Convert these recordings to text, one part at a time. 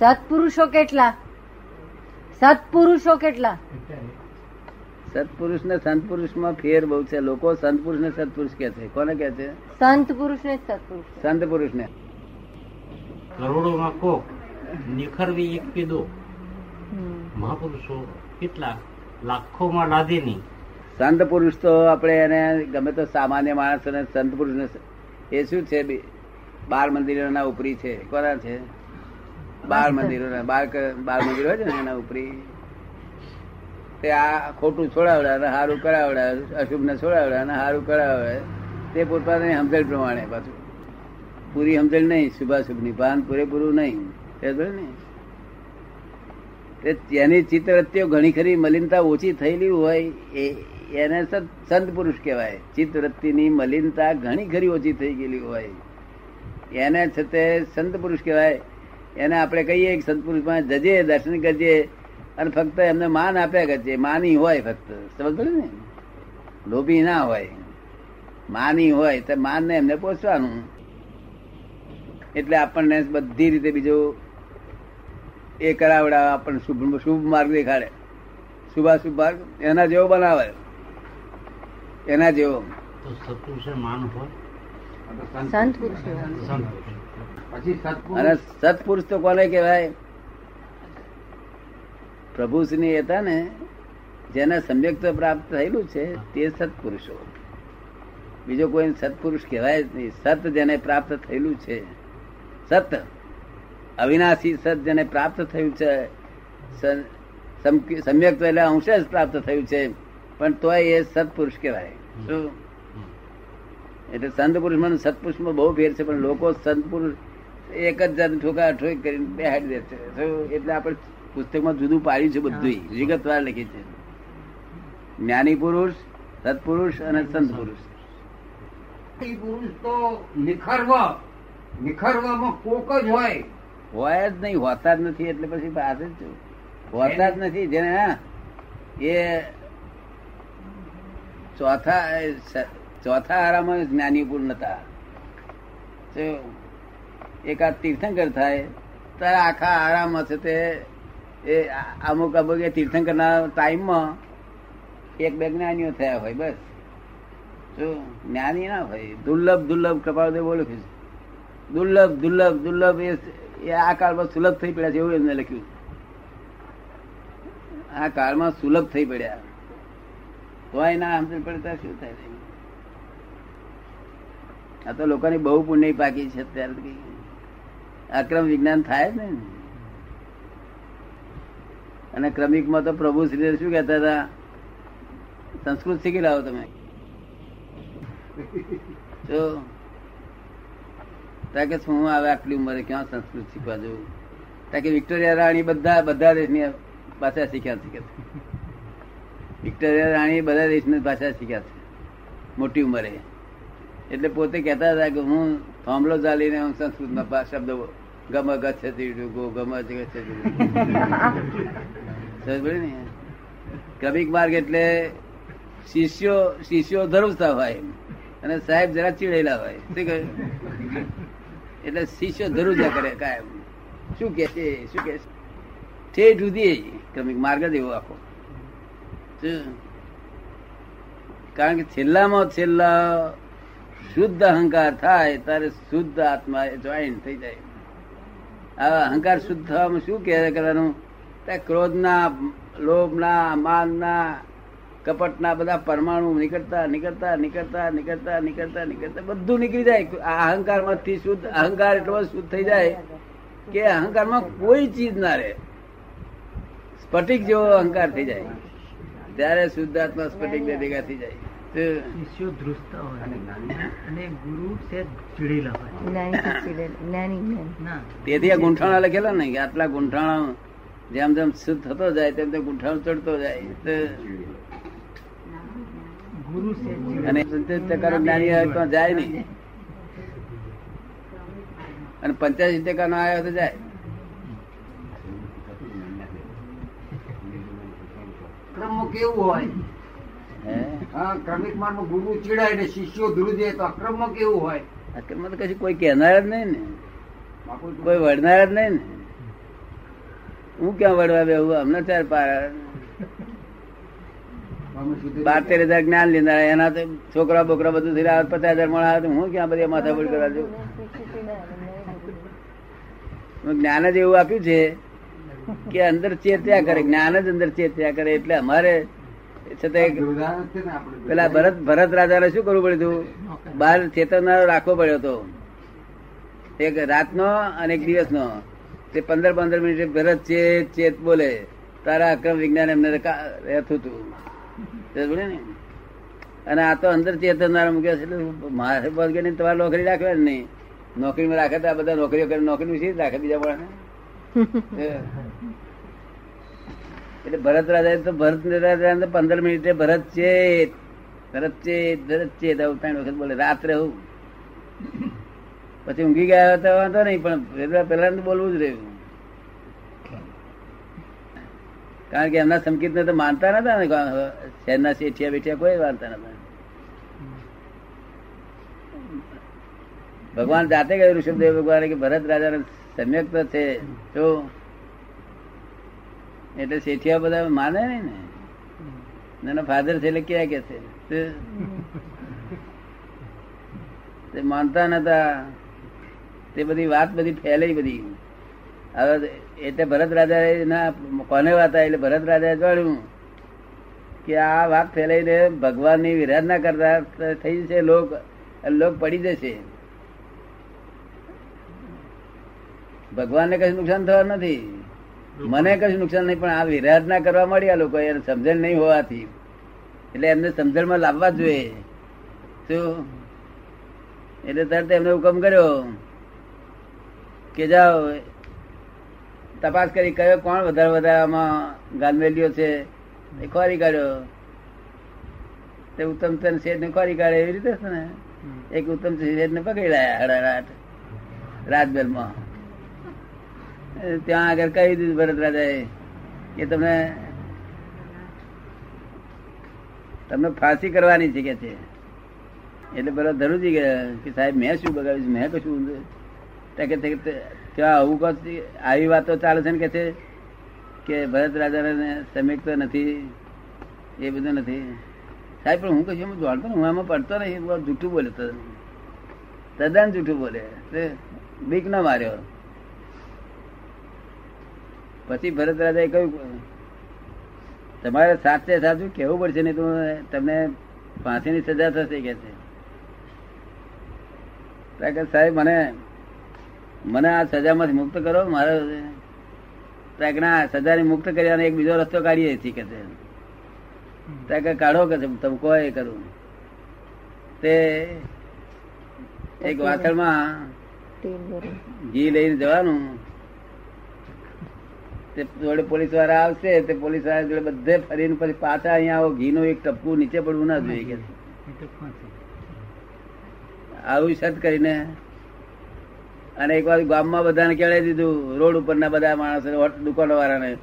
સત્પુરુષો કેટલા? સત્પુરુષો કેટલા? સત્પુરુષ ને સંત પુરુષમાં ફેર બહુ છે. લોકો સંત પુરુષ ને સત્પુરુષ કે છે. કોને કે છે? સંત પુરુષ ને સત્પુરુષ સંત પુરુષ ને કરોડોમાં કોક નિખરવી એક હમ. મહાપુરુષો કેટલા? લાખોમાં નહીં સંત પુરુષ તો આપણે એને ગમે તો સામાન્ય માણસ અને સંત પુરુષ ને એ શું છે? બાર બાળ મંદિરોના ઉપરી છે. કોના છે? બાળ મંદિરો બાળ બાળ મંદિર હોય છે ને એના ઉપરી. તે આ ખોટું છોડાવડે અને સારું કરાવડે અશુભ ને છોડાવડે અને સારું કરાવડે તે પોતાની સમજણ પ્રમાણે પાછું. પૂરી સમજણ નહીં શુભાશુભની ભાન પૂરેપૂરું નહીં. ને તે ચિત્તવૃત્તિઓ ઘણી ખરી મલિનતા ઓછી થયેલી હોય એ એને સત- પુરુષ કહેવાય. ચિત્તવૃત્તિની મલિનતા ઘણી ખરી ઓછી થઈ ગયેલી હોય. એને છતે સંત પુરુષ કહેવાય. એને આપણે કહીએ કે સંત પાસે જજે દર્શન કરજે અને ફક્ત એમને માન આપ્યા કરજે. માની હોય ફક્ત. સમજ પડે ને? લોભી ના હોય. માની હોય તો માન ને એમને પહોંચવાનું એટલે આપણને બધી રીતે બીજું એ કરાવડાવે આપણને શુભ શુભ માર્ગ દેખાડે. શુભાશુભ માર્ગ એના જેવો બનાવે. એના જેવો. તો સત્પુરુષે માન હોય? સંત પુરુષ સંત અને સત્પુરુષ તો કોને કહેવાય? પ્રભુશ્રી હતા ને, જેને સમ્યક્ત પ્રાપ્ત થયેલું છે, તે સત્પુરુષો બીજો કોઈ સત્પુરુષ કહેવાય જ નહીં. સત જેને પ્રાપ્ત થયેલું છે. સત. અવિનાશી સત જેને પ્રાપ્ત થયું છે. સમ્યક તો એટલે અંશે જ પ્રાપ્ત થયું છે. પણ તોય એ સત્પુરુષ કહેવાય. શું? એટલે સંત પુરુષમાં સત્પુરુષમાં બહુ ફેર છે પણ લોકો સંત પુરુષ એક જ જાત ઠોકા ઠોક કરીને બેહાડી દે છે. એટલે આપણે પુસ્તકમાં જુદું પાડ્યું છે બધું વિગતવાર લખી છે. જ્ઞાની પુરુષ સત્પુરુષ અને સંત પુરુષ. પુરુષ તો નિખરવા. નિખરવામાં કોક જ હોય. હોય જ નહીં હોતા જ નથી એટલે પછી પાસે જ હોતા જ નથી જેને એ ચોથા ચોથા આરામાં જ્ઞાની પૂર્ણ હતા એકાદ તીર્થંકર થાય ત્યારે આખા આરામમાં છે તે, એ અમુક અમુક એ તીર્થંકરના ટાઈમમાં એક બે જ્ઞાનીઓ થયા હોય બસ. જો જ્ઞાની ના હોય, દુર્લભ દુર્લભ કપાળદેવ બોલું છે. દુર્લભ દુર્લભ દુર્લભ એ આ કાળમાં સુલભ થઈ પડ્યા છે એવું એમને લખ્યું આ કાળમાં સુલભ થઈ પડ્યા. તોય ના સમજણ પડતા શું થાય? આ તો લોકોની બહુ પુણ્ય પાકી છે અત્યારે અક્રમ વિજ્ઞાન થાય જ ને. અને ક્રમિકમાં તો પ્રભુ શ્રી શું કહેતા હતા? સંસ્કૃત શીખી લાવો તમે. જો તાકે શું આવે આટલી ઉંમરે ક્યાં સંસ્કૃત શીખવા જવું? તાકે વિક્ટોરિયા રાણી બધા બધા દેશની ભાષા શીખ્યા શીખે વિક્ટોરિયા રાણી બધા દેશની ભાષા શીખ્યા છે. મોટી ઉંમરે. એટલે પોતે કહેતા હતા કે હું થાંભલો ચાલીને હું સંસ્કૃતમાં શબ્દ ગમ ગચ્છતી ગો ગમ ગચ્છતી ક્રમિક માર્ગ એટલે શિષ્યો શિષ્યો ધરુજતા હોય અને સાહેબ જરા ચીડેલા હોય. શું કહ્યું એટલે શિષ્યો ધરુજા કરે કાયમ. શું કે છે? શું કે છે? સુધી ક્રમિક માર્ગ જ એવો આખો? કારણ કે છેલ્લામાં છેલ્લા શુદ્ધ અહંકાર થાય ત્યારે શુદ્ધ આત્મા જોઈન થઈ જાય. આ અહંકાર શુદ્ધ થવામાં શું કહે કરવાનું? ક્રોધના, લોભના, માનના, કપટના બધા પરમાણુ નીકળતા નીકળતા નીકળતા નીકળતા નીકળતા નીકળતા બધું નીકળી જાય. આ અહંકારમાંથી શુદ્ધ અહંકાર એટલો શુદ્ધ થઈ જાય કે અહંકારમાં કોઈ ચીજ ના રહે. સ્ફટિક જેવો અહંકાર થઈ જાય. ત્યારે શુદ્ધાત્મા સ્ફટિક ને ભેગા થઈ જાય. શિષ્યો ધ્રુજતા હોય. અને ગુરુ છે ચીડેલા હોય. જ્ઞાની ચીડેલ? જ્ઞાની જ્ઞાની? ના. તેથી આ ગુંઠાણા લખેલા ને કે આટલા ગુંઠાણા જેમ જેમ શુદ્ધ થતો જાય તેમ તેમ ગુંઠાણો ચડતો જાય. ગુરુ છે. અને પંચાયત ટકા જ્ઞાની આવે તો જાય નહીં. અને પંચ્યાસી ટકા નો આવ્યો તો જાય. કેવું હોય? ક્રમિક માર્ગ ગુરુ ચીડાય ને શિષ્યો ધ્રુજે તો અક્રમમાં કેવું હોય? અક્રમ તો કશું કોઈ કહેનાર જ નહીં ને. કોઈ વડનાર જ નહીં ને. હું ક્યાં વળવા બેહું? અમને ચાર પાર. બાર તેર હજાર જ્ઞાન લીધા. એના તો છોકરા બોકરા બધું થઈ રહ્યા પચાસ હજાર મળે તો હું ક્યાં બધી માથા બોલ કરવા જઉં? જ્ઞાન જ એવું આપ્યું છે કે અંદર ચેત્યા કરે. જ્ઞાન જ અંદર ચેત્યા કરે. એટલે અમારે પેલા ભરત ભરત રાજાને શું કરવું પડ્યું બાર ચેતવનારો રાખવો પડ્યો હતો. એક રાતનો અને એક દિવસનો. તે પંદર પંદર મિનિટે ભરત ચેત ચેત બોલે, તારા અક્રમ વિજ્ઞાન એમને રહેતું હતું ને? અને આ તો અંદર ચેતવનારા મૂક્યો છે, એટલે મારે બસ નહીં, તમારે નોકરી રાખવા જ નહીં. નોકરીમાં રાખે તો બધા નોકરીઓ કરી નોકરી વિશે રાખે બીજા માણસને? એટલે ભરત રાજા તો ભરત રાજા પંદર મિનિટે ભરત છે ભરત છે ભરત છે ત્રણ વખત બોલે, રાત્રે હું. પછી ઊંઘી ગયા હતા વાંધો નહીં, પણ પેલા તો બોલવું જ રહ્યું. કારણ કે એમના સંકેત ને તો માનતા નતા ને શહેરના શેઠિયા બેઠિયા કોઈ માનતા નતા. ભગવાન જાતે કહ્યું ઋષભદેવ ભગવાન કે ભરત રાજા સમ્યક તો છે. તો એટલે શેઠિયા બધા માને નહીં ને? એના ફાધર છે એટલે ક્યાં કે છે? તે- માનતા નતા. તે બધી વાત બધી ફેલાઈ બધી. હવે એટલે ભરત રાજા ના કોને વાત એટલે ભરત રાજા જોડ્યું કે આ વાત ફેલાઈને ભગવાનની વિરાધના કરતા થઈ જશે લોક લોક પડી જશે. ભગવાનને કઈ નુકસાન થવાનું નથી. મને કશું નુકસાન નહીં પણ આ વિરાધના કરવા મળી આ લોકો એને સમજણ નહીં હોવાથી. એટલે એમને સમજણમાં લાવવા જોઈએ. શું? એટલે તરત એમને હુકમ કર્યો કે જાઓ તપાસ કરી કયો કોણ વધારે વધારે આમાં ગાંધેલીઓ છે એ ખોરી કાઢ્યો. તે ઉત્તમ શેઠ ને ખોરી કાઢે એવી રીતે ને? એક ઉત્તમ શેઠ ને પકડી લાયા હડારાટ રાજમહેલમાં. ત્યાં આગળ કહી દીધું ભરત રાજાએ કે તમને તમને ફાંસી કરવાની છે કે છે? એટલે ભરત ધરુજી ગયા કે સાહેબ, મેં શું બગાડ્યું? મેં કશું કે ત્યાં આવું કહો આવી વાતો ચાલે છે ને કે છે? કે ભરત રાજાને સમીક તો નથી, એ બધું નથી. સાહેબ, પણ હું કશું જાણતો હું આમાં પડતો નહીં. જૂઠું બોલે. તદ્દન જૂઠું બોલે. બીક ના માર્યો. પછી ભરત રાજાએ કહ્યું તમારે સાચે સાચું કેવું પડશે નહીં તો તમને ફાંસીની સજા થશે કે છે. સાહેબ મને મને આ સજામાંથી મુક્ત કરો મારે ના સજાને મુક્ત કર્યાનો એક બીજો રસ્તો કાઢીએ છીએ કે છે. કે કાઢો કે તમે કહો એ કરું. તે એક વાસણમાં ઘી લઈને જવાનું તે જોડે પોલીસવાળા આવશે, તે પોલીસવાળા જોડે બધે ફરીને પછી પાછા અહીંયા આવો એક ટપકું નીચે પડવું ના જોઈએ કે. આવું સત કરીને. અને એક વાર ગામમાં બધાને કેળે દીધું, રોડ ઉપરના બધા માણસો દુકાનો વાળાને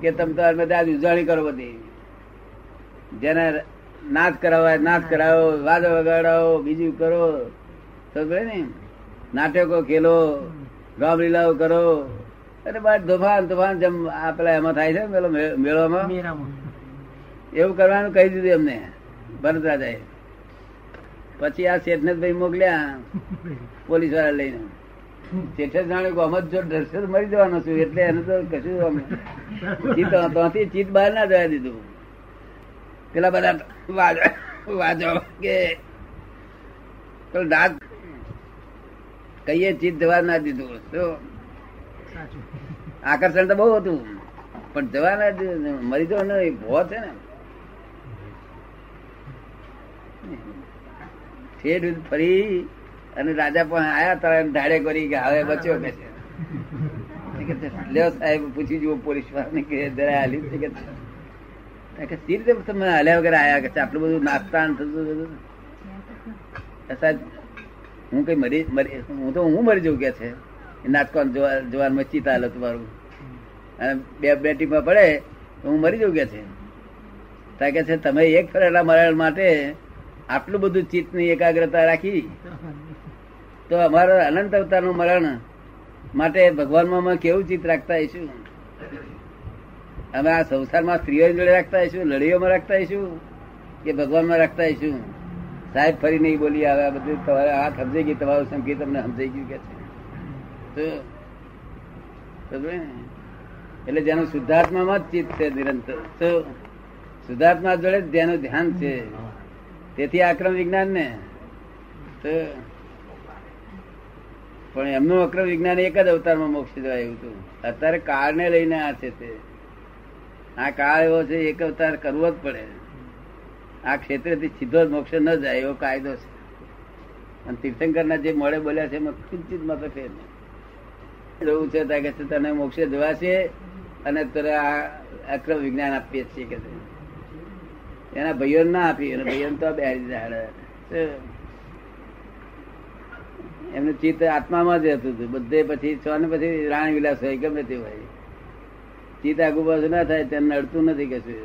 કે તમે તો બધા ઉજાણી કરો બધી. જેને નાચ કરાવવા નાચ કરાવો વાદો વગાડાવો, બીજું કરો. સમજે ને નાટકો ખેલો રામલીલાઓ કરો. અને બાર તોફાન તોફાન જેમ આ પેલા એમાં થાય છે પેલો મે- એવું કરવાનું કહી દીધું એમને ભરત રાજાએ પછી આ શેઠને મોકલ્યા પોલીસવાળા લઈને. શેઠે જાણ્યું કે અમત જો ડરશે મરી જવાનો છું એટલે એને તો કશું અમે ચીત ત્યાંથી ચીત બહાર ના જવા દીધું. પેલા બધા વાજો વાજો કે પેલો દાંત કહીએ ચીત જવા ના દીધું. તો આકર્ષણ તો બહુ હતું. પણ જવાના મરી જવાનો એ ભો છે ને. ઠેઠ ફરી અને રાજા પણ આયા તારા ધાડે કરી કે હવે બચ્યો કે લ્યો સાહેબ પૂછી જુઓ પોલીસ વાળાને કે જરા હાલી છે કે સી રીતે તમે હાલ્યા વગર આયા કે? આટલું બધું નાસ્તા થતું બધું સાહેબ હું કઈ મરી મરી હું તો હું મરી જઉં કે છે? એ નાટકો જોવા જોવામાં ચિતા હાલો તમારું અને બે બે ટીમમાં પડે તો હું મરી જઉં કે છે? ત્યાં કે છે, તમે એક ફરેલા મરણ માટે આટલું બધું ચિત્તની એકાગ્રતા રાખી. તો અમારો અનંત અવતારનું મરણ માટે ભગવાનમાં અમે કેવું ચિત્ત રાખતા હશું અમે આ સંસારમાં સ્ત્રીઓ જોડે રાખતા હશું લડીઓમાં રાખતા હશું કે ભગવાનમાં રાખતા હશું સાહેબ ફરી નહીં બોલી આવે, આ બધું તમારે આ સમજાઈ ગઈ તમારું સંકેત તમને સમજાઈ ગયું કે છે? એટલે જેનું શુદ્ધાત્મામાં જ ચિત્ત છે નિરંતર. તો શુદ્ધાત્મા જોડે જેનું ધ્યાન છે. તેથી આક્રમ વિજ્ઞાન ને. તો, પણ એમનું અક્રમ વિજ્ઞાન એક જ અવતારમાં મોક્ષ જવાય હતું. અત્યારે કાળને લઈને આ છે તે. આ કાળ એવો છે, એક અવતાર કરવો જ પડે. આ ક્ષેત્રથી સીધો જ મોક્ષ ન જાય એવો કાયદો છે. અને તીર્થંકરના જે મોડે બોલ્યા છે, એમાં કિંચિત મત ફેર નહીં. જવું છે કે તને મોક્ષે જવાશે અને તને આ અક્રમ વિજ્ઞાન આપીએ છીએ કે એના ભાઈઓ ના આપી અને ભાઈઓ તો બેહારી દીધા. એમનું ચિત્ત આત્મામાં જ હતું હતું. બધે પછી છ ને પછી રાણી વિલાસ હોય, ગમે તે હોય ચિત્ત આગુ બાજુ ના થાય, તેને નડતું નથી કશું